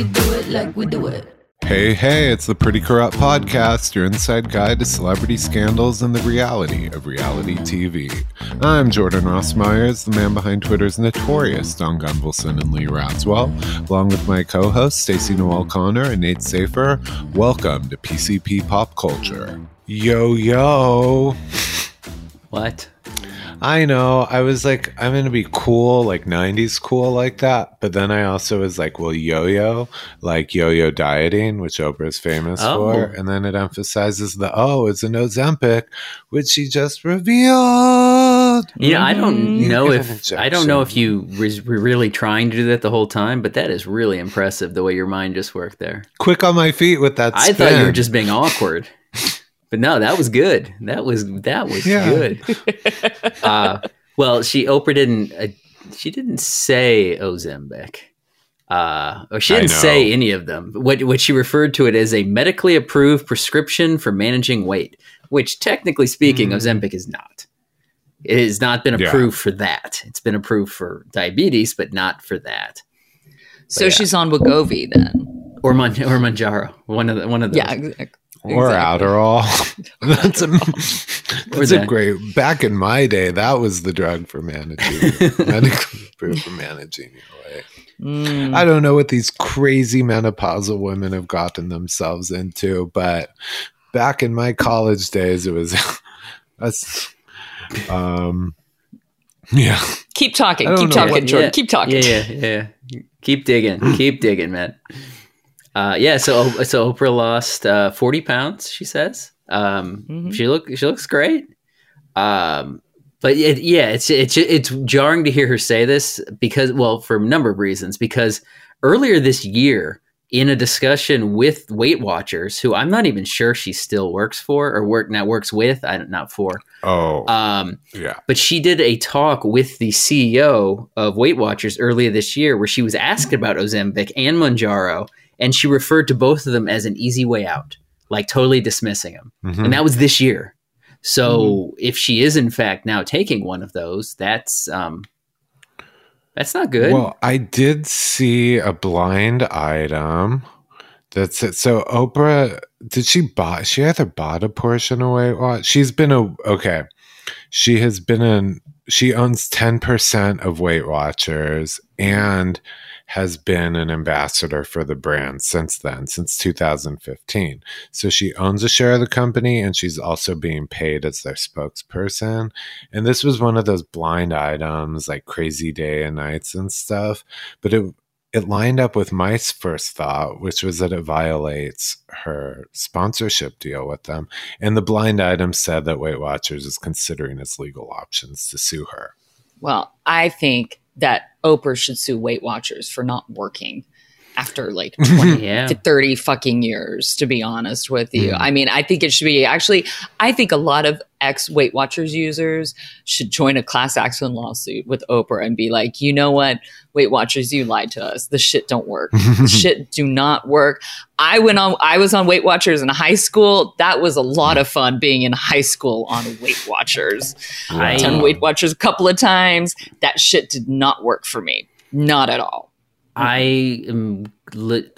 we do it like we do it. Hey, hey, it's the Pretty Corrupt Podcast, your inside guide to celebrity scandals and the reality of reality TV. I'm Jordan Ross Myers, the man behind Twitter's notorious Don Gunvalson and Lee Radswell, along with my co hosts Stacy Noel Connor and Nate Safer. Welcome to PCP Pop Culture. Yo, yo. What? I know. I was like, I'm going to be cool, like 90s cool like that. But then I also was like, well, yo yo, like yo yo dieting, which Oprah's famous Oh. for. And then it emphasizes the, oh, it's an Ozempic, which she just revealed. You mm-hmm. know, I don't know if I don't know if you was- were really trying to do that the whole time, but that is really impressive the way your mind just worked there. Quick on my feet with that I thought you were just being awkward, but no, that was good. That was that was Yeah. good. Uh, well, she Oprah didn't uh, she didn't say Ozempic. Uh, or she didn't say any of them. What what she referred to it as a medically approved prescription for managing weight, which technically speaking, Mm. Ozempic is not. It has not been Yeah. approved for that. It's been approved for diabetes, but not for that. So yeah. she's on Wegovy then. Or Man- or Mounjaro, one of the one of those. Yeah, ex- Or exactly. Adderall. that's a, that's a great. Back in my day, that was the drug for managing, medically approved for managing your weight. Mm. I don't know what these crazy menopausal women have gotten themselves into, but back in my college days, it was us. Um, yeah, Keep talking. Keep talking, what- Jordan. Yeah. Keep talking. Yeah, yeah, yeah. Keep digging. Keep digging, man. Uh, yeah. So so Oprah lost uh, forty pounds. She says. Um, Mhm. She look she looks great. Um, but it, yeah, it's it's it's jarring to hear her say this because well, for a number of reasons. Because earlier this year, in a discussion with Weight Watchers, who I'm not even sure she still works for or work now works with, I don't not for. oh Um, yeah, but she did a talk with the CEO of Weight Watchers earlier this year where she was asked about Ozempic and Mounjaro, and she referred to both of them as an easy way out, like totally dismissing them. Mhm. And that was this year. So if she is in fact now taking one of those, that's um that's not good. Well, I did see a blind item that's it. So Oprah, did she buy? She either bought a portion of Weight Watch. She's been a okay. She has been in. She owns ten percent of Weight Watchers and has been an ambassador for the brand since then, since 2015. So she owns a share of the company and she's also being paid as their spokesperson. And this was one of those blind items like crazy day and nights and stuff. But it it lined up with my first thought, which was that it violates her sponsorship deal with them. And the blind item said that Weight Watchers is considering its legal options to sue her. Well, I think that Oprah should sue Weight Watchers for not working after like 20 yeah. to 30 fucking years, to be honest with you. Mm. I mean, I think it should be actually, I think a lot of ex Weight Watchers users should join a class action lawsuit with Oprah and be like, you know what? Weight Watchers, you lied to us. The shit don't work. Shit do not work. I went on, I was on Weight Watchers in high school. That was a lot of fun being in high school on Weight Watchers. I- I've done Weight Watchers a couple of times. That shit did not work for me. Not at all. I am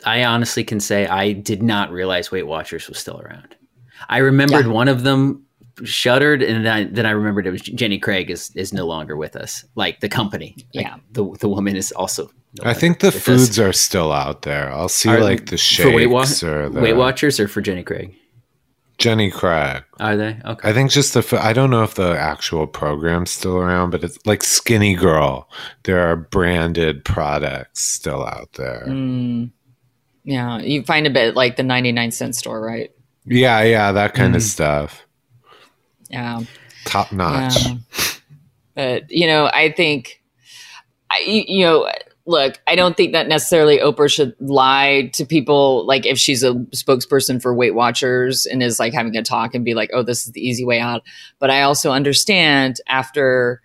I honestly can say I did not realize Weight Watchers was still around. I remembered Yeah. one of them shuttered, and then I, then I remembered it was Jenny Craig is is no longer with us. Like the company, Like, Yeah. the the woman is also. no I think the with us. foods are still out there. I'll see Are- like the for Weight, Wa- or the Weight Watchers or for Jenny Craig. Jenny Craig. Are they okay? I think just the I don't know if the actual program's still around, but it's like Skinny Girl. There are branded products still out there. Mm. Yeah, you find a bit like the 99 cent store, right? Yeah, yeah, that kind of Mm. stuff. Yeah. Top notch. Yeah. But, you know, I think, I, you you know, look, I don't think that necessarily Oprah should lie to people. Like, if she's a spokesperson for Weight Watchers and is like having a talk and be like, oh, this is the easy way out. But I also understand after,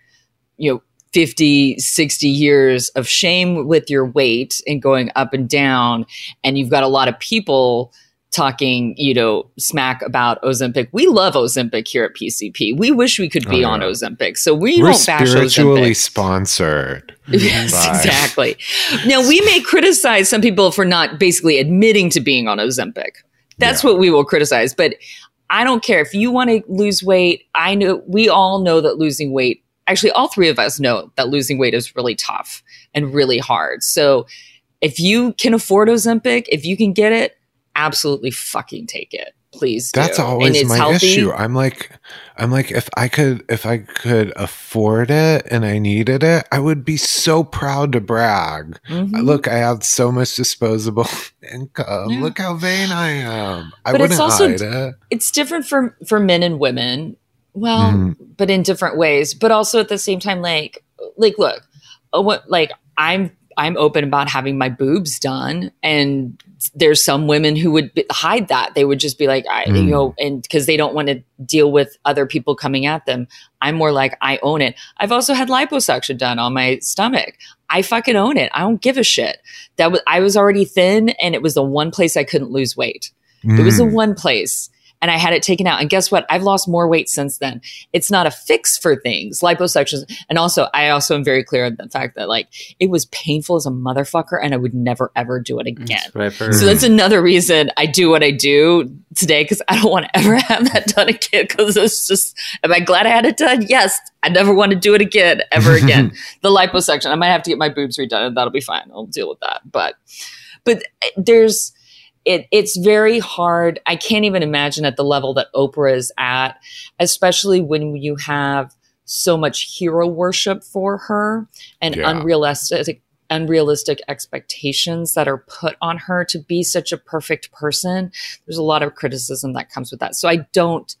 you know, 50, 60 years of shame with your weight and going up and down, and you've got a lot of people talking, you know, smack about Ozempic. We love Ozempic here at PCP. We wish we could be Oh, on yeah. Ozempic. So we We're don't bash spiritually Ozempic. sponsored. Yes, exactly. Now we may criticize some people for not basically admitting to being on Ozempic. That's Yeah. what we will criticize. But I don't care if you want to lose weight. I know we all know that losing weight. Actually, all three of us know that losing weight is really tough and really hard. So if you can afford Ozempic, if you can get it, absolutely fucking take it. Please. do. That's always my healthy. issue. I'm like, I'm like, if I could, if I could afford it and I needed it, I would be so proud to brag. Mhm. Look, I have so much disposable income. Yeah. Look how vain I am. I But it's wouldn't also- hide it. it's different for for men and women well Mhm. but in different ways but also at the same time like like look uh, what like i'm i'm open about having my boobs done and there's some women who would hide that. They would just be like i you Mm. know and because they don't want to deal with other people coming at them. I'm more like i own it. I've also had liposuction done on my stomach. I fucking own it. I don't give a shit. That was i was already thin and it was the one place i couldn't lose weight. It was the Mm. one place. And I had it taken out. And guess what? I've lost more weight since then. It's not a fix for things, liposuction. And also, I also am very clear on the fact that like it was painful as a motherfucker and I would never ever do it again. That's what I've heard. So that's another reason I do what I do today because I don't want to ever have that done again. Because it's just, am I glad I had it done? Yes. I never want to do it again, ever again. the liposuction, I might have to get my boobs redone and that'll be fine. I'll deal with that. But, but eh, there's, it, it's very hard. I can't even imagine at the level that Oprah is at, especially when you have so much hero worship for her and Yeah. unrealistic unrealistic expectations that are put on her to be such a perfect person there's a lot of criticism that comes with that so i don't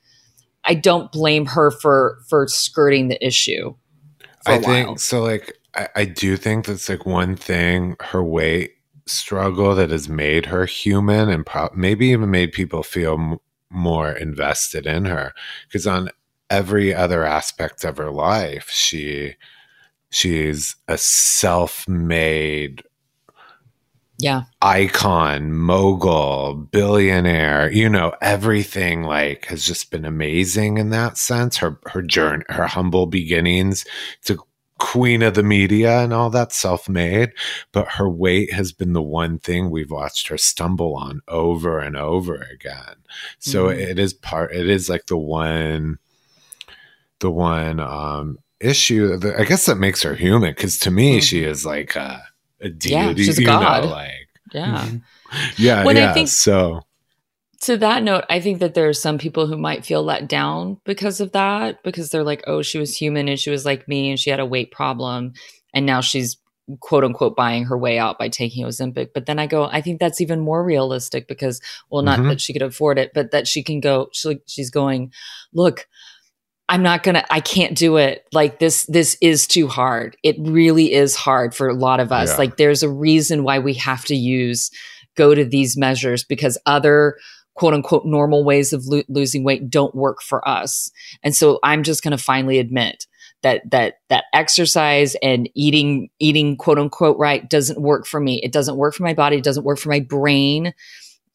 i don't blame her for for skirting the issue I think so. Like, I, I do think that's like one thing her weight struggle that has made her human and pro- maybe even made people feel m- more invested in her because on every other aspect of her life, she she's a self-made yeah icon, mogul, billionaire, you know, everything like has just been amazing in that sense. Her her journey, her humble beginnings to queen of the media and all that self-made, but her weight has been the one thing we've watched her stumble on over and over again. So Mhm. it is part it is like the one the one um issue that I guess that makes her human because to me she is like a, a deity, Yeah, she's you God. know, like yeah yeah, When I think- so to that note, I think that there are some people who might feel let down because of that, because they're like, oh, she was human and she was like me and she had a weight problem. And now she's quote unquote buying her way out by taking Ozempic. But then I go, I think that's even more realistic because, well, not Mhm. that she could afford it, but that she can go, she, she's going, look, I'm not gonna, I can't do it. Like this, this is too hard. It really is hard for a lot of us. Yeah. Like there's a reason why we have to use, go to these measures because other quote unquote normal ways of lo- losing weight don't work for us. And so I'm just going to finally admit that that that exercise and eating eating quote unquote right doesn't work for me. It doesn't work for my body, it doesn't work for my brain.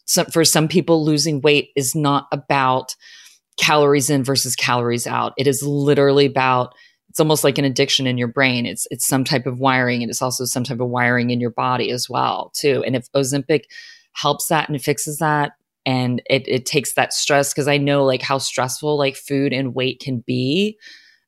So for some people losing weight is not about calories in versus calories out. It is literally about it's almost like an addiction in your brain. It's it's some type of wiring and it's also some type of wiring in your body as well too. And if Ozempic helps that and fixes that and it, it takes that stress because I know like how stressful like food and weight can be,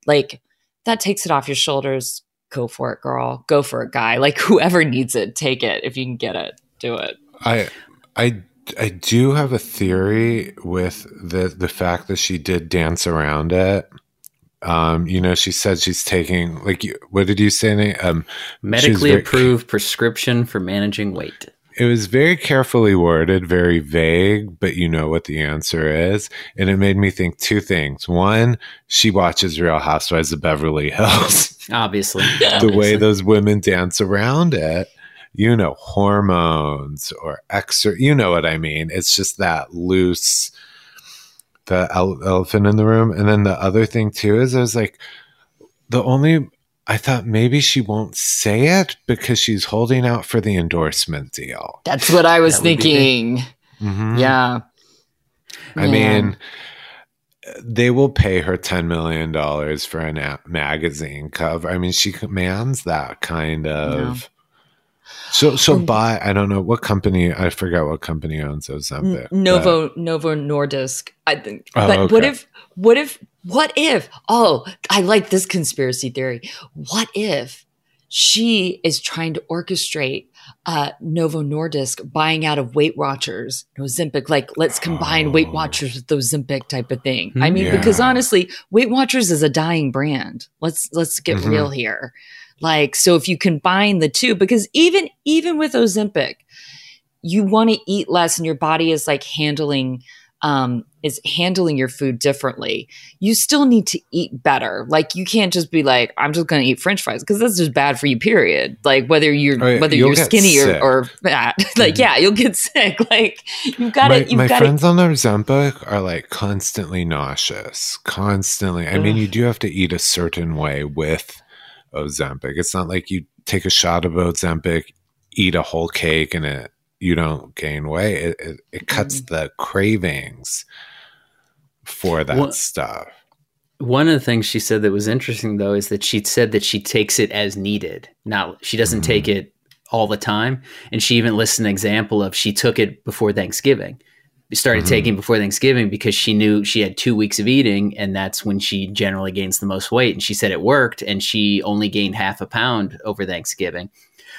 like that takes it off your shoulders. Go for it, girl. Go for it, guy. Like whoever needs it, take it. If you can get it, do it. I I I do have a theory with the the fact that she did dance around it. Um, you know, she said she's taking like you- what did you say? Nate? Um, Medically very- approved prescription for managing weight. It was very carefully worded, very vague, but you know what the answer is, and it made me think two things. One, she watches Real Housewives of Beverly Hills. Obviously. the way those women dance around it you know hormones or exer you know what i mean it's just that loose the ele- elephant in the room and then the other thing too is i was like the only i thought maybe she won't say it because she's holding out for the endorsement deal That's what I was That would be thinking. Mhm. Yeah. I Yeah. mean, they will pay her $10 million for a na- magazine cover. I mean, she commands that kind of. So, so Um, buy, I don't know what company, I forgot what company owns. N- Novo Novo Nordisk. I think. Oh, but what if what if what if oh I like this conspiracy theory. What if she is trying to orchestrate uh Novo Nordisk buying out of Weight Watchers, Ozempic, like let's combine Weight Oh. Watchers with Ozempic type of thing. I mean, Yeah. because honestly, Weight Watchers is a dying brand. Let's let's get Mhm. real here. Like, so if you combine the two, because even even with Ozempic, you want to eat less and your body is like handling um is handling your food differently you still need to eat better like you can't just be like i'm just going to eat french fries because that's just bad for you period like whether you're Oh, yeah, whether you're skinny or, or fat like Mhm. yeah you'll get sick like you've got my to you've my to friends on Ozempic are like constantly nauseous, constantly. I mean, you do have to eat a certain way with Ozempic. It's not like you take a shot of Ozempic, eat a whole cake, and it you don't gain weight. It it, it cuts Mm. the cravings for that What- stuff. One of the things she said that was interesting though is that she said that she takes it as needed. Not she doesn't Mhm. take it all the time. And she even listed an example of she took it before Thanksgiving. Started Mhm. taking before Thanksgiving because she knew she had two weeks of eating and that's when she generally gains the most weight. And she said it worked and she only gained half a pound over Thanksgiving.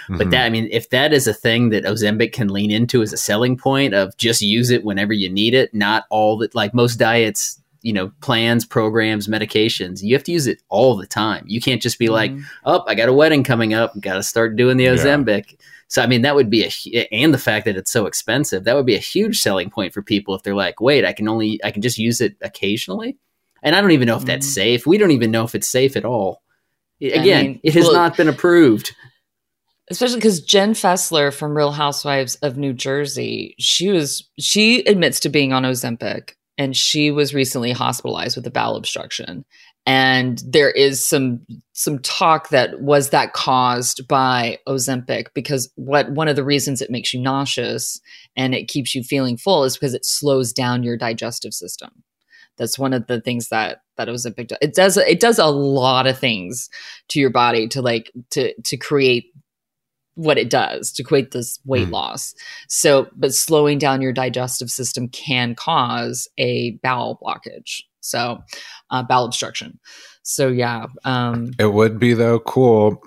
But Mhm. that I mean, if that is a thing that Ozempic can lean into as a selling point of just use it whenever you need it, not all that like most diets, you know, plans, programs, medications, you have to use it all the time. You can't just be like, Mhm. "Oh, I got a wedding coming up, got to start doing the Yeah. Ozempic." So I mean, that would be a and the fact that it's so expensive, that would be a huge selling point for people if they're like, "Wait, I can only I can just use it occasionally." And I don't even know if that's Mhm. safe. We don't even know if it's safe at all. Again, mean, it has well- not been approved. Especially because Jen Fessler from Real Housewives of New Jersey, she was she admits to being on Ozempic, and she was recently hospitalized with a bowel obstruction. And there is some some talk that was that caused by Ozempic because what one of the reasons it makes you nauseous and it keeps you feeling full is because it slows down your digestive system. That's one of the things that that Ozempic does. It does it does a lot of things to your body to like to to create what it does to create this weight Mm. loss. So, but slowing down your digestive system can cause a bowel blockage. So, uh, bowel obstruction. So, yeah. Um, It would be though cool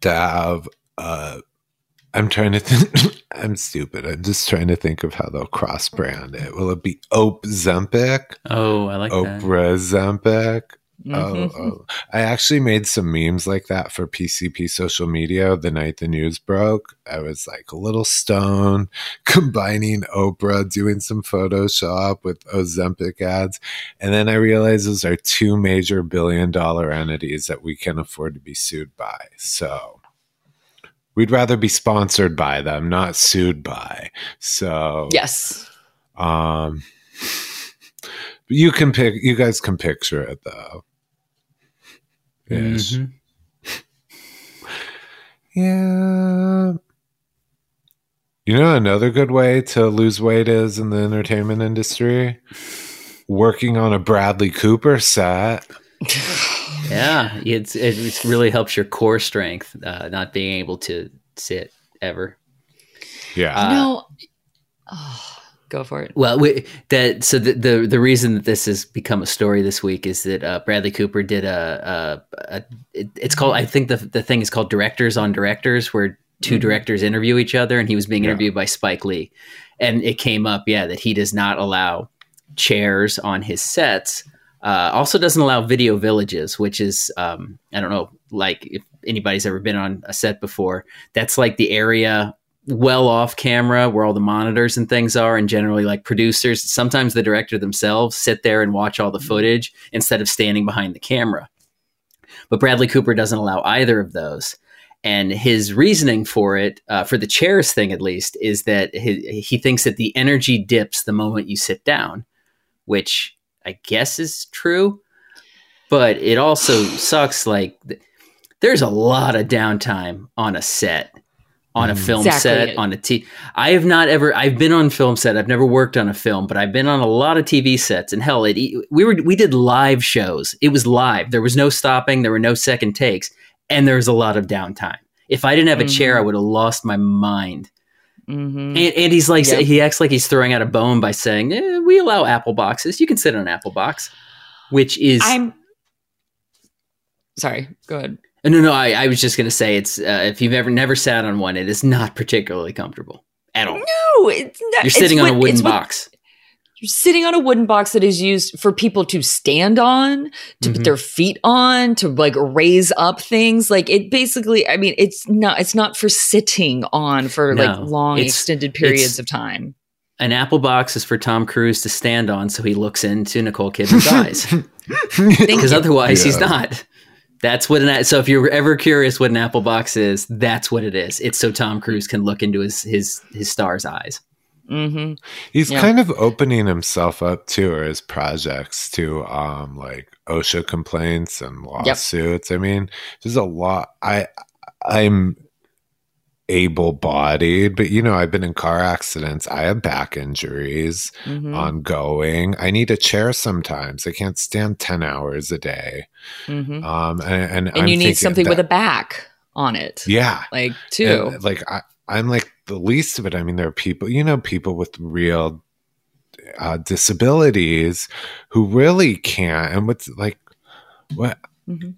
to have. Uh, I'm trying to think. I'm stupid. I'm just trying to think of how they'll cross brand it. Will it be Ope Zempic? Oh, I like that. Oprah Oh, mhm. oh, I actually made some memes like that for PCP social media the night the news broke. I was like a little stone, combining Oprah, doing some Photoshop with Ozempic ads. And then I realized those are two major billion dollar entities that we can afford to be sued by. So we'd rather be sponsored by them, not sued by. So Yes. um, you can pick. You guys can picture it though. Yes. Mhm. Yeah. You know, another good way to lose weight is in the entertainment industry. Working on a Bradley Cooper set. Yeah, it's it, it really helps your core strength, uh, not being able to sit ever. Yeah. Uh, no. Oh, go for it. Well, we, that so the, the the reason that this has become a story this week is that uh, Bradley Cooper did a, a, a it, it's called I think the the thing is called Directors on Directors, where 2 Mhm. directors interview each other, and he was being Yeah. interviewed by Spike Lee, and it came up, yeah, that he does not allow chairs on his sets. Uh, also doesn't allow video villages, which is um, I don't know, like if anybody's ever been on a set before, that's like the area well off camera where all the monitors and things are and generally like producers sometimes the director themselves sit there and watch all the footage instead of standing behind the camera. But bradley cooper doesn't allow either of those. And his reasoning for it uh, for the chairs thing at least is that he, he thinks that the energy dips the moment you sit down which i guess is true. But it also sucks like th- there's a lot of downtime on a set on a Mhm. film Exactly set, it. on a T. I have not ever. I've been on film set. I've never worked on a film, but I've been on a lot of TV sets. And hell, it we were we did live shows. It was live. There was no stopping. There were no second takes, and there was a lot of downtime. If I didn't have a chair, Mhm. I would have lost my mind. Mhm. And, and he's like, Yep. he acts like he's throwing out a bone by saying, eh, "We allow apple boxes. You can sit on an apple box," which is I'm sorry. Go ahead. No, no, I, I was just going to say it's uh, if you've ever never sat on one, it is not particularly comfortable at all. No, it's not. You're sitting on a wooden it's what- box. You're sitting on a wooden box that is used for people to stand on, to Mhm. put their feet on, to like raise up things. Like it basically, I mean, it's not. It's not for sitting on for No, like long extended periods of time. An apple box is for Tom Cruise to stand on, so he looks into Nicole Kidman's eyes. Because otherwise, he's not. That's what an so if you're ever curious what an apple box is, that's what it is. It's so Tom Cruise can look into his his his star's eyes. hmm He's Yeah. kind of opening himself up to or his projects to um like OSHA complaints and lawsuits. I mean, there's a lot I I'm able bodied, but you know, I've been in car accidents. I have back injuries hmm ongoing. I need a chair sometimes. I can't stand 10 hours a day. hmm Um and and, and you need something that- with a back on it. Yeah. like too. And, like I, I'm like the least of it. I mean, there are people, you know, people with real uh, disabilities who really can't. And what's like, what? Mhm.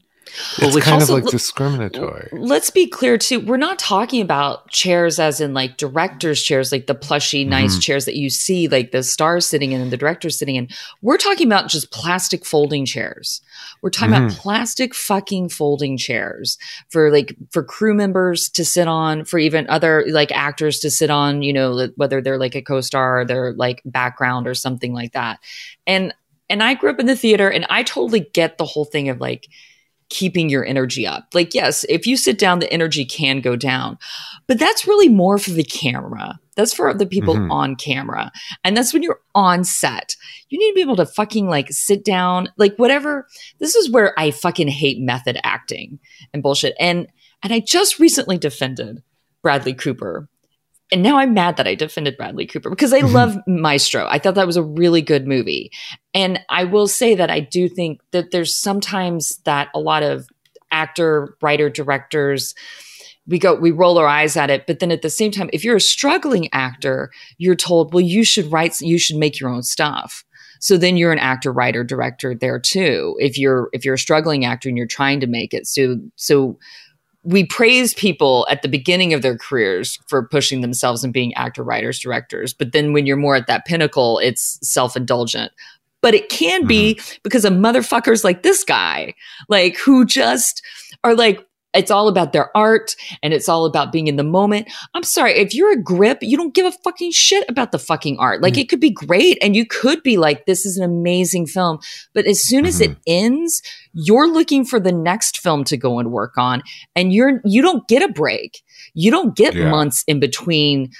Well, it's kind also of like discriminatory. Let's be clear too. We're not talking about chairs as in like directors' chairs, like the plushy, nice Mhm. chairs that you see, like the stars sitting in and the directors sitting in. We're talking about just plastic folding chairs. We're talking about Mhm. plastic fucking folding chairs for like for crew members to sit on, for even other like actors to sit on. You know, whether they're like a co-star or they're like background or something like that. And and I grew up in the theater, and I totally get the whole thing of like keeping your energy up. Like, yes, if you sit down, the energy can go down, but that's really more for the camera. That's for the people Mhm. on camera. And that's when you're on set. You need to be able to fucking like sit down, like whatever. This is where I fucking hate method acting and bullshit. And and I just recently defended Bradley Cooper. And now I'm mad that I defended Bradley Cooper because I Mhm. love Maestro. I thought that was a really good movie. And I will say that I do think that there's sometimes that a lot of actor, writer, directors, we go, we roll our eyes at it. But then at the same time, if you're a struggling actor, you're told, well, you should write, you should make your own stuff. So then you're an actor, writer, director there too. If you're if you're a struggling actor and you're trying to make it, so so we praise people at the beginning of their careers for pushing themselves and being actor, writers, directors. But then when you're more at that pinnacle, it's self indulgent. But it can be mm-hmm. because of motherfuckers like this guy, like who just are like, it's all about their art and it's all about being in the moment. I'm sorry, if you're a grip, you don't give a fucking shit about the fucking art. Like Mm. it could be great and you could be like, this is an amazing film. But as soon as it ends, you're looking for the next film to go and work on and you're you don't get a break. You don't get Yeah. months in between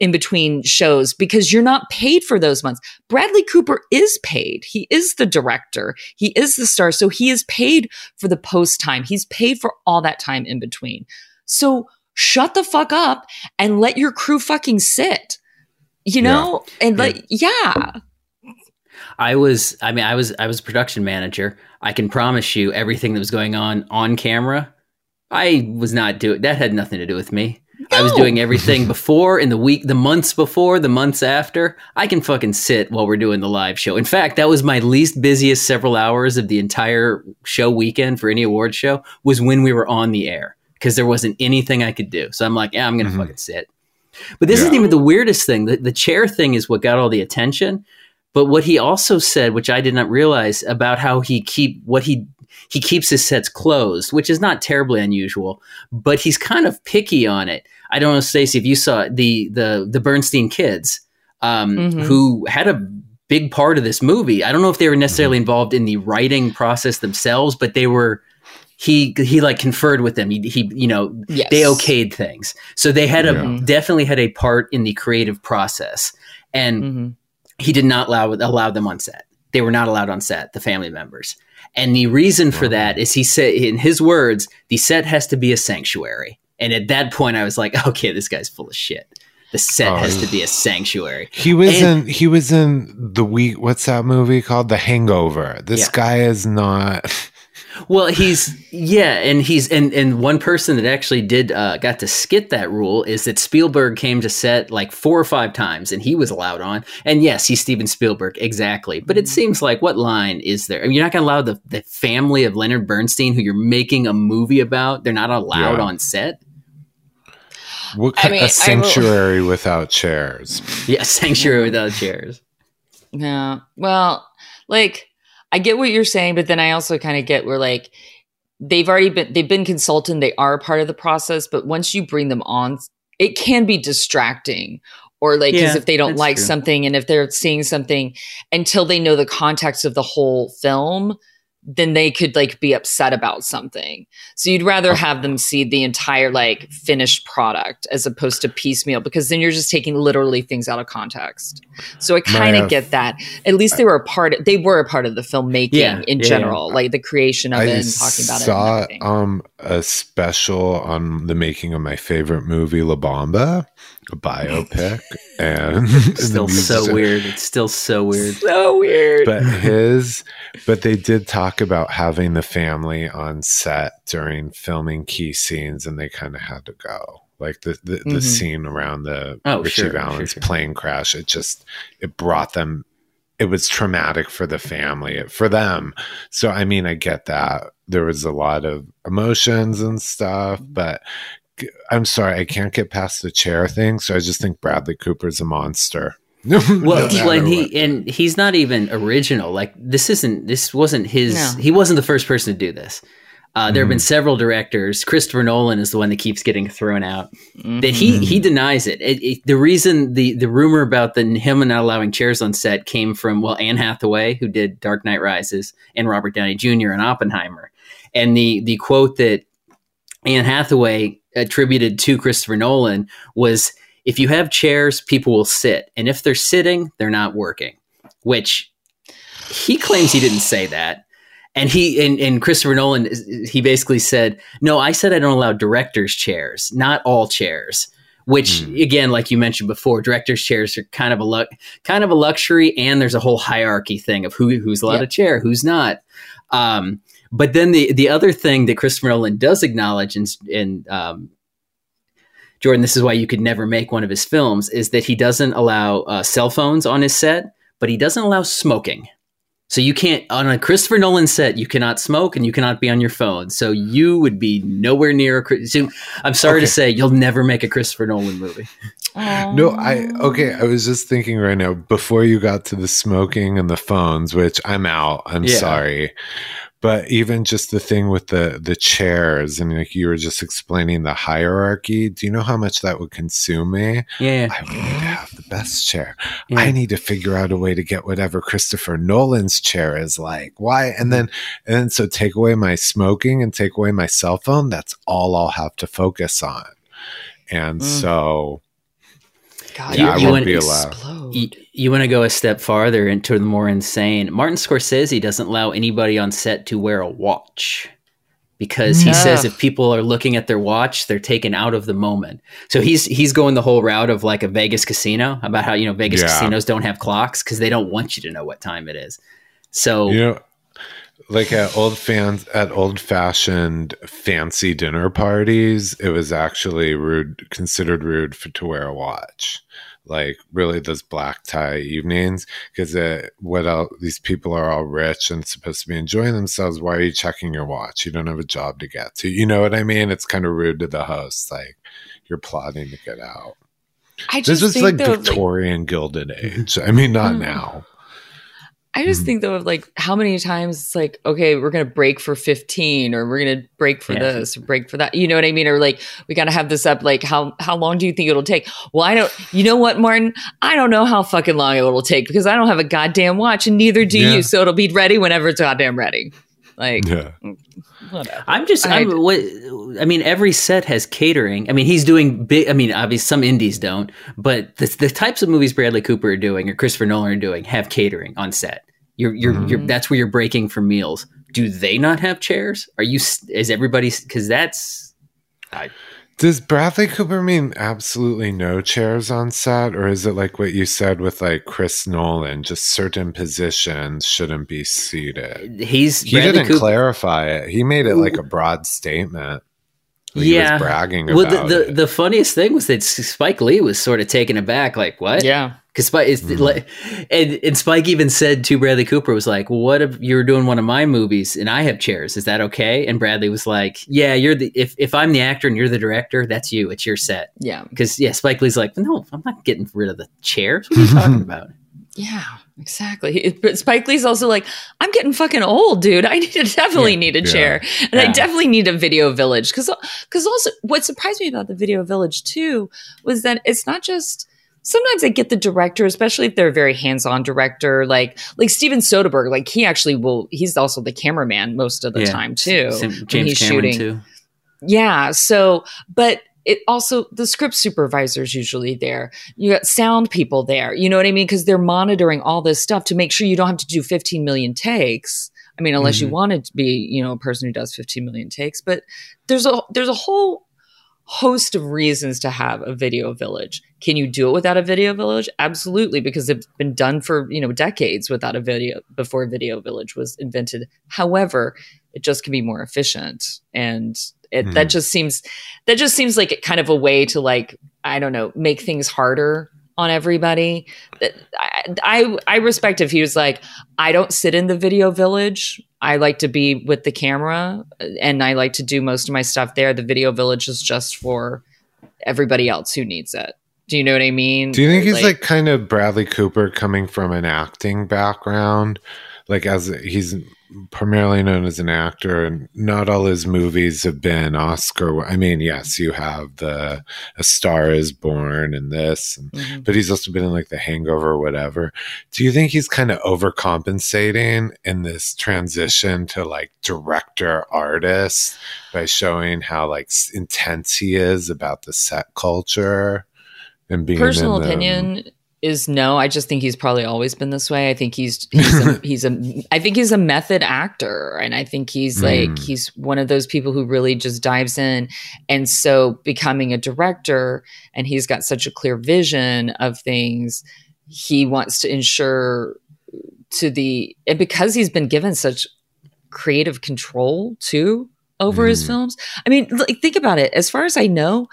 in between shows because you're not paid for those months. Bradley Cooper is paid. He is the director. He is the star. So he is paid for the post time. He's paid for all that time in between. So shut the fuck up and let your crew fucking sit. You Yeah. know? And like yeah. I was, I mean, I was, I was a production manager. I can promise you, everything that was going on on camera, I was not doing. That had nothing to do with me. I was doing everything before in the week, the months before, the months after. I can fucking sit while we're doing the live show. In fact, that was my least busiest several hours of the entire show weekend for any award show was when we were on the air because there wasn't anything I could do. So I'm like, yeah, I'm gonna Mhm. fucking sit. But this isn't even the weirdest thing. The, the chair thing is what got all the attention. But what he also said, which I did not realize, about how he keep what he he keeps his sets closed, which is not terribly unusual, but he's kind of picky on it. I don't know, Stacy, if you saw the the the Bernstein kids, um, Mhm. who had a big part of this movie. I don't know if they were necessarily involved in the writing process themselves, but they were. He he like conferred with them. He, he you know Yes. they okayed things, so they had a Yeah. definitely had a part in the creative process, and Mhm. he did not allow allow them on set. They were not allowed on set, the family members. And the reason for Wow. that is he said in his words, the set has to be a sanctuary. And at that point, I was like, okay, this guy's full of shit. The set Oh. has to be a sanctuary. He was And- in he was in the week what's that movie called? The Hangover. This Yeah. guy is not Well, he's yeah, and he's and and one person that actually did uh, got to skit that rule is that Spielberg came to set like four or five times, and he was allowed on. And yes, he's Steven Spielberg exactly, but it seems like what line is there? I mean, you're not going to allow the the family of Leonard Bernstein, who you're making a movie about, they're not allowed Yeah. on set. What I kind mean, I a will- sanctuary without chairs. Yeah, sanctuary without chairs. Yeah. Well, like I get what you're saying, but then I also kind of get where like they've already been they've been consultant, they are part of the process, but once you bring them on, it can be distracting. Or like, because Yeah, if they don't like true. something and if they're seeing something until they know the context of the whole film, then they could like be upset about something. So you'd rather have them see the entire like finished product as opposed to piecemeal because then you're just taking literally things out of context. So I kind of get that. At least they were a part. of, They were a part of the filmmaking Yeah, in yeah, general, like the creation of I it and talking about it. saw And um a special on the making of my favorite movie La Bamba, a biopic, and still so weird. It's still so weird. so weird. But his, but they did talk about having the family on set during filming key scenes, and they kind of had to go. Like the the, the Mhm. scene around the Oh, Ritchie sure, sure, Valens sure. plane crash, it just it brought them. It was traumatic for the family, for them. So I mean, I get that there was a lot of emotions and stuff, mm-hmm. but i'm sorry, I can't get past the chair thing. So I just think Bradley Cooper's a monster. Well, No he, well, and matter he what. and he's not even original. Like this isn't this wasn't his. No. He wasn't the first person to do this. Uh, there have been Mhm. several directors. Christopher Nolan is the one that keeps getting thrown out. That he he denies it. It- it- The reason the the rumor about the him not allowing chairs on set came from well Anne Hathaway who did Dark Knight Rises and Robert Downey Jr. and Oppenheimer, and the the quote that Anne Hathaway attributed to Christopher Nolan was if you have chairs, people will sit. And if they're sitting, they're not working. Which he claims he didn't say that. And he and, and Christopher Nolan he basically said, No, I said I don't allow directors' chairs, not all chairs. Which Hmm. again, like you mentioned before, directors' chairs are kind of a lu- kind of a luxury, and there's a whole hierarchy thing of who who's allowed Yeah. a chair, who's not. Um, but then the the other thing that Christopher Nolan does acknowledge and in um, Jordan, this is why you could never make one of his films, is that he doesn't allow uh, cell phones on his set, but he doesn't allow smoking. So you can't on a Christopher Nolan set, you cannot smoke and you cannot be on your phone. So you would be nowhere near a. Chris- So I'm sorry to say, you'll never make a Christopher Nolan movie. No, I okay. I was just thinking right now before you got to the smoking and the phones, which I'm out. I'm Yeah. sorry, but even just the thing with the the chairs and like you were just explaining the hierarchy. Do you know how much that would consume me? Yeah, I would need to have the best chair. yeah. I need to figure out a way to get whatever Christopher Nolan's chair is like. Why? And then and then so take away my smoking and take away my cell phone. That's all I'll have to focus on. And Mm. so God, Yeah, I You- won't you be want- allowed. explode. You, you want to go a step farther into the more insane. Martin Scorsese doesn't allow anybody on set to wear a watch because he Ugh. says if people are looking at their watch, they're taken out of the moment. So he's he's going the whole route of like a Vegas casino about how you know Vegas Yeah. casinos don't have clocks because they don't want you to know what time it is. So You know, like at old fans at old fashioned fancy dinner parties, it was actually rude, considered rude for to wear a watch. Like really, those black tie evenings, because what else? These people are all rich and supposed to be enjoying themselves. Why are you checking your watch? You don't have a job to get to. You know what I mean? It's kind of rude to the host. Like you're plotting to get out. I This was think like of, like, Victorian Gilded Age. I mean, not Mm. now. I just Mhm. think though of like how many times it's like, okay, we're gonna break for 15 or we're gonna break for Yeah. this or break for that. You know what I mean? Or like we gotta have this up, like how how long do you think it'll take? Well, I don't you know what, Martin? I don't know how fucking long it will take because I don't have a goddamn watch and neither do Yeah. you. So it'll be ready whenever it's goddamn ready. Like Yeah. whatever. I'm just, I- I'm, what, I mean, every set has catering. I mean, he's doing big, I mean, obviously some indies don't, but the, the types of movies Bradley Cooper are doing or Christopher Nolan are doing have catering on set. You're, you're, you're, Mhm. that's where you're breaking for meals. Do they not have chairs? Are you, is everybody, because that's, Does Bradley Cooper mean absolutely no chairs on set, or is it like what you said with like Chris Nolan, just certain positions shouldn't be seated? He's He Bradley didn't Cooper- clarify it. He made it like a broad statement. Like he Yeah. was bragging Well, about the, the, it. the funniest thing was that Spike Lee was sort of taken aback, like, what? Yeah. Because Spike is Mhm. like, and, and Spike even said to Bradley Cooper, was like, well, "What if you're doing one of my movies and I have chairs? Is that okay?" And Bradley was like, "Yeah, you're the if if I'm the actor and you're the director, that's you. It's your set." Yeah. Because yeah, Spike Lee's like, "No, I'm not getting rid of the chairs. What are you talking about?" Yeah, exactly. But Spike Lee's also like, I'm getting fucking old, dude. I need to definitely Yeah. need a Yeah. chair, and I definitely need a video village because because also what surprised me about the video village too was that it's not just. Sometimes I get the director, especially if they're a very hands-on director, like like Steven Soderbergh. Like he actually will. He's also the cameraman most of the Yeah. time too. James he's Cameron shooting. too. Yeah. So, but it also the script supervisor's usually there. You got sound people there. You know what I mean? Because they're monitoring all this stuff to make sure you don't have to do 15 million takes. I mean, unless you Mhm. wanted to be, you know, a person who does 15 million takes. But there's a there's a whole host of reasons to have a video village. Can you do it without a video village? Absolutely, because it's been done for you know decades without a video before video village was invented. However, it just can be more efficient, and it, that Mhm. just seems that just seems like kind of a way to like I don't know make things harder on everybody. I, I I respect if he was like I don't sit in the video village. I like to be with the camera and I like to do most of my stuff there. The video village is just for everybody else who needs it. Do you know what I mean? Do you think he's like, kind of Bradley Cooper coming from an acting background? Like as he's primarily known as an actor and not all his movies have been Oscar. I mean, yes, you have the A Star is Born and this and Mhm. but he's also been in like the hangover or whatever. Do you think he's kind of overcompensating in this transition to like director artist by showing how like intense he is about the set culture and being personal opinion is no. I just think he's probably always been this way. I think he's he's a, he's a I think he's a method actor, and I think he's like Mm. he's one of those people who really just dives in. And so, becoming a director, and he's got such a clear vision of things, he wants to ensure to the and because he's been given such creative control too over his Mm. films. I mean, like, think about it. As far as I know,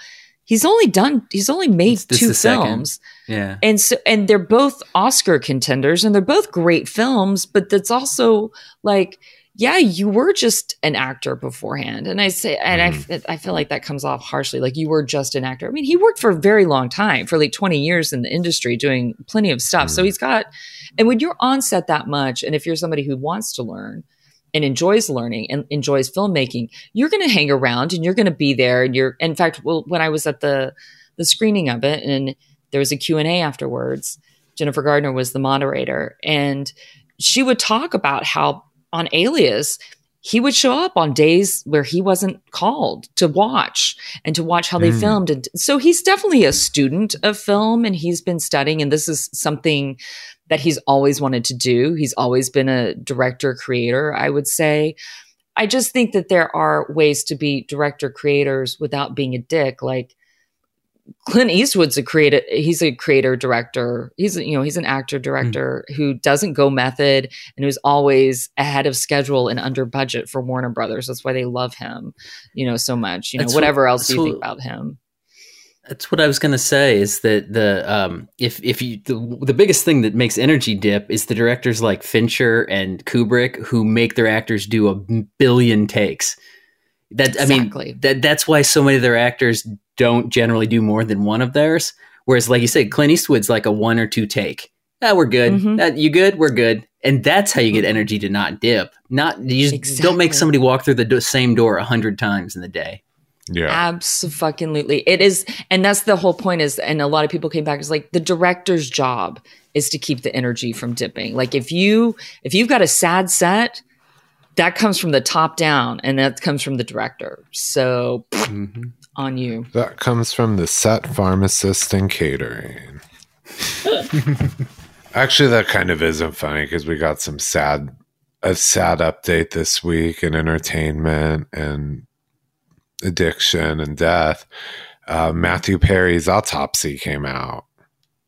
he's only done he's only made It's- two the second. films Yeah. and so and they're both oscar contenders and they're both great films but that's also like yeah you were just an actor beforehand and i say and I I feel like that comes off harshly like you were just an actor i mean he worked for a very long time for like 20 years in the industry doing plenty of stuff so Mhm. he's got and when you're on set that much and if you're somebody who wants to learn and enjoys learning and enjoys filmmaking you're going to hang around and you're going to be there and you're in fact well when i was at the the screening of it and there was a q&a afterwards jennifer garner was the moderator and she would talk about how on alias he would show up on days where he wasn't called to watch and to watch how they Mm. filmed and so he's definitely a student of film and he's been studying and this is something that he's always wanted to do he's always been a director creator i would say i just think that there are ways to be director creators without being a dick like Clint Eastwood's a creator. He's a creator director. He's you know he's an actor director hmm. who doesn't go method and who's always ahead of schedule and under budget for Warner Brothers. That's why they love him, you know, so much. You know, That's whatever what- else you think about him? That's what I was gonna say. Is that the um, if if you the, the biggest thing that makes energy dip is the directors like Fincher and Kubrick who make their actors do a billion takes. That I mean that that's why so many of their actors don't generally do more than one of theirs. Whereas, like you said, Clint Eastwood's like a one or two take. Ah, we're good. Mhm. That you good? We're good. And that's how you get energy to not dip. Not you just don't make somebody walk through the do- same door a hundred times in the day. Yeah. Absolutely. It is and that's the whole point is and a lot of people came back is like the director's job is to keep the energy from dipping. Like if you if you've got a sad set, that comes from the top down and that comes from the director. So Mm-hmm. on you. That comes from the set pharmacist and catering. Actually, that kind of isn't funny because we got some sad, a sad update this week in entertainment, and addiction and death, uh, Matthew Perry's autopsy came out.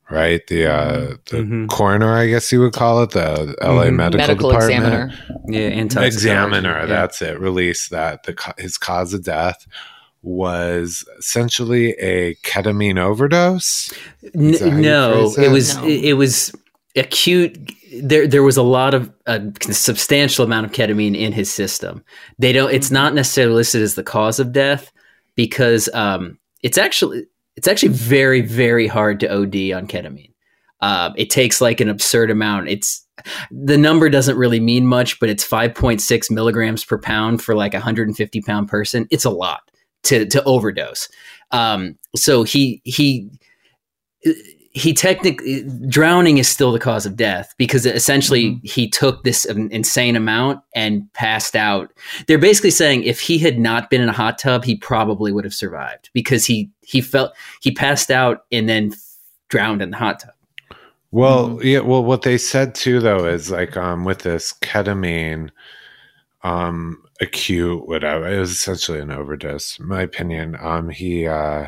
Right, the uh, the Mhm. coroner, I guess you would call it, the LA Mhm. medical, Medical department examiner. Yeah, anti examiner that's it released that the his cause of death was essentially a ketamine overdose N- Is that how you no, it it? was No. it, it was acute. There there was a lot of a substantial amount of ketamine in his system. They don't. It's not necessarily listed as the cause of death because um, it's actually it's actually very very hard to OD on ketamine. Um, it takes like an absurd amount. It's the number doesn't really mean much, but it's 5.6 milligrams per pound for like a 150 pound person. It's a lot to to overdose. Um, so he he he technically drowning is still the cause of death because essentially he took this insane amount and passed out. They're basically saying if he had not been in a hot tub, he probably would have survived because he he felt he passed out and then drowned in the hot tub. well yeah well what they said too though is like um with this ketamine um acute whatever it was essentially an overdose in my opinion um he uh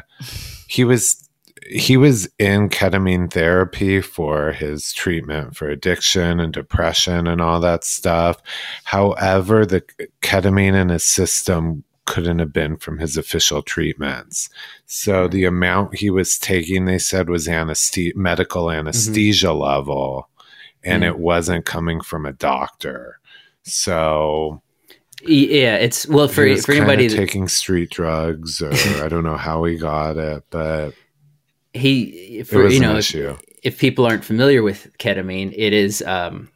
he was he was in ketamine therapy for his treatment for addiction and depression and all that stuff. However, the ketamine in his system couldn't have been from his official treatments. So the amount he was taking, they said, was anesthe- medical anesthesia level, and Mm. it wasn't coming from a doctor. So Yeah, it's well for for anybody that taking street drugs, or I don't know how he got it, but he it for was you know if, issue. if people aren't familiar with ketamine, it is um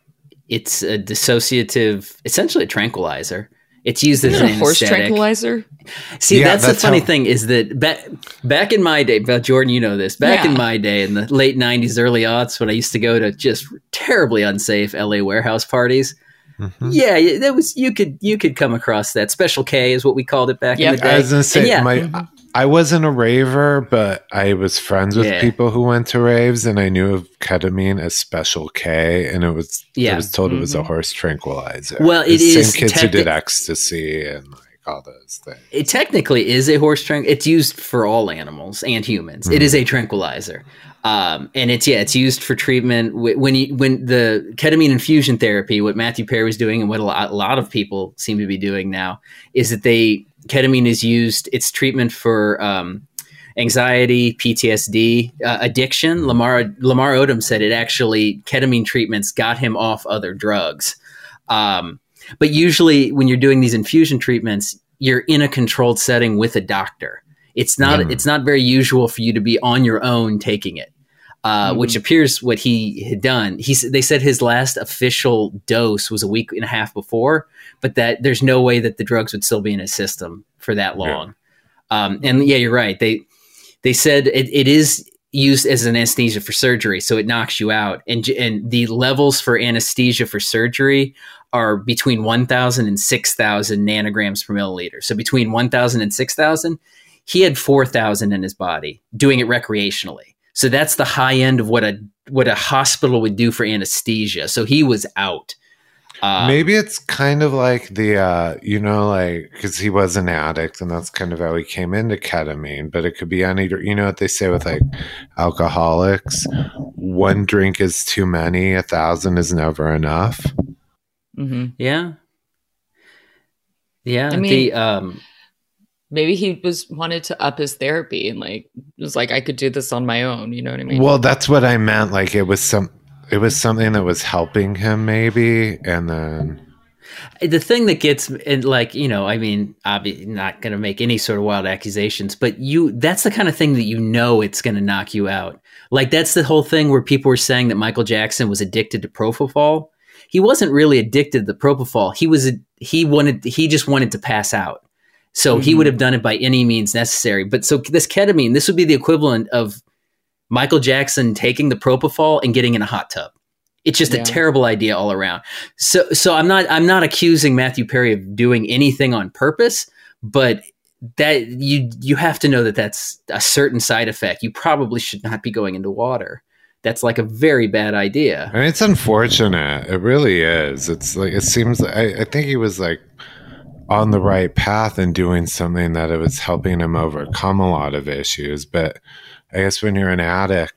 it's a dissociative, essentially a tranquilizer. It's used as Isn't an it a horse anesthetic. tranquilizer? See, Yeah, that's, that's the funny how- thing is that back back in my day, but Jordan, you know this. Back in my day, in the late '90s, early aughts, when I used to go to just terribly unsafe LA warehouse parties, Mhm. yeah, yeah, that was you could you could come across that. Special K is what we called it back in the day. I was gonna say And yeah, my Mhm. I wasn't a raver, but I was friends with Yeah. people who went to raves, and I knew of ketamine as Special K, and it was yeah. I was told it was a Mhm. horse tranquilizer. Well, The it is same kids who did ecstasy and like all those things. it technically is a horse tranq. It's used for all animals and humans. It Mhm. is a tranquilizer, um, and it's yeah, it's used for treatment when you, when the ketamine infusion therapy. What Matthew Perry was doing, and what a lot, a lot of people seem to be doing now, is that they ketamine is used. It's treatment for um, anxiety, PTSD, uh, addiction. Lamar Lamar Odom said it actually ketamine treatments got him off other drugs. Um, but usually, when you're doing these infusion treatments, you're in a controlled setting with a doctor. It's not Mm. it's not very usual for you to be on your own taking it, uh, Mhm. which appears what he had done. He they said his last official dose was a week and a half before, but that there's no way that the drugs would still be in his system for that Yeah. long. Um, and yeah, you're right. They they said it, it is used as an anesthesia for surgery, so it knocks you out. And and the levels for anesthesia for surgery are between 1,000 and 6,000 nanograms per milliliter. So between 1,000 and 6,000, he had 4,000 in his body doing it recreationally. So that's the high end of what a what a hospital would do for anesthesia. So he was out. Um, Maybe it's kind of like the, uh, you know, like because he was an addict, and that's kind of how he came into ketamine. But it could be any, you know what they say with like alcoholics: one drink is too many, a thousand is never enough. hmm Yeah. Yeah. I mean- the um Maybe he was wanted to up his therapy and like was like, I could do this on my own. You know what I mean? Well, that's what I meant. Like it was some, it was something that was helping him, maybe, and then the thing that gets and like you know i mean obviously not going to make any sort of wild accusations but you that's the kind of thing that you know it's going to knock you out. Like that's the whole thing where people were saying that michael jackson was addicted to propofol. He wasn't really addicted to propofol. He was he wanted he just wanted to pass out. So he Mhm. would have done it by any means necessary. But so this ketamine this would be the equivalent of michael jackson taking the propofol and getting in a hot tub it's just Yeah. a terrible idea all around so so I'm not I'm not accusing Matthew Perry of doing anything on purpose, but that you you have to know that that's a certain side effect. You probably should not be going into water. That's like a very bad idea. and it's unfortunate. It really is. It's like it seems. I, I think he was like on the right path and doing something that it was helping him overcome a lot of issues. But I guess when you're an addict,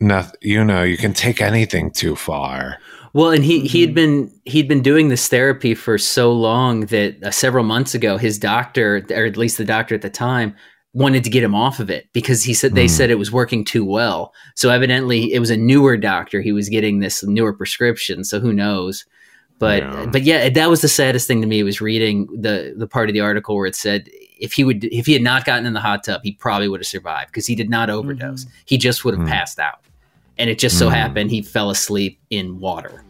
nothing, you know, you can take anything too far. Well, and he he had been he'd been doing this therapy for so long that uh, several months ago, his doctor, or at least the doctor at the time, wanted to get him off of it because he said they Mm. said it was working too well. So evidently, it was a newer doctor. He was getting this newer prescription. So who knows? But Yeah. but yeah, that was the saddest thing to me. Was reading the the part of the article where it said if he would if he had not gotten in the hot tub, he probably would have survived because he did not overdose. He just would have Mm. passed out. And it just so Mm. happened he fell asleep in water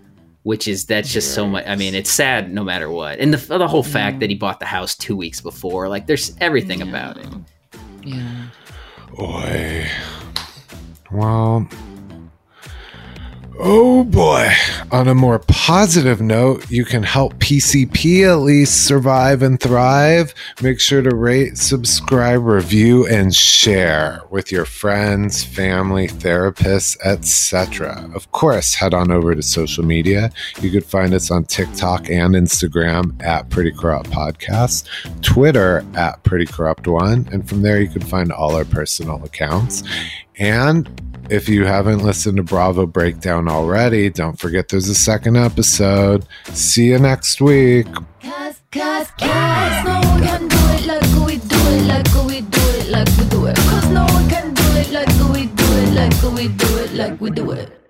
which is that's just so much. I mean, it's sad no matter what, and the the whole fact that he bought the house two weeks before, like, there's everything about it. Yeah. Boy. Well. Oh boy. On a more positive note, you can help PCP at least survive and thrive. Make sure to rate, subscribe, review, and share with your friends, family, therapists, etc. Of course, head on over to social media. You could find us on TikTok and Instagram at Pretty Corrupt Podcast, Twitter at Pretty Corrupt One, and from there you can find all our personal accounts. And if you haven't listened to Bravo Breakdown already, don't forget there's a second episode. See you next week. Like we do it, like we do it, like we do it.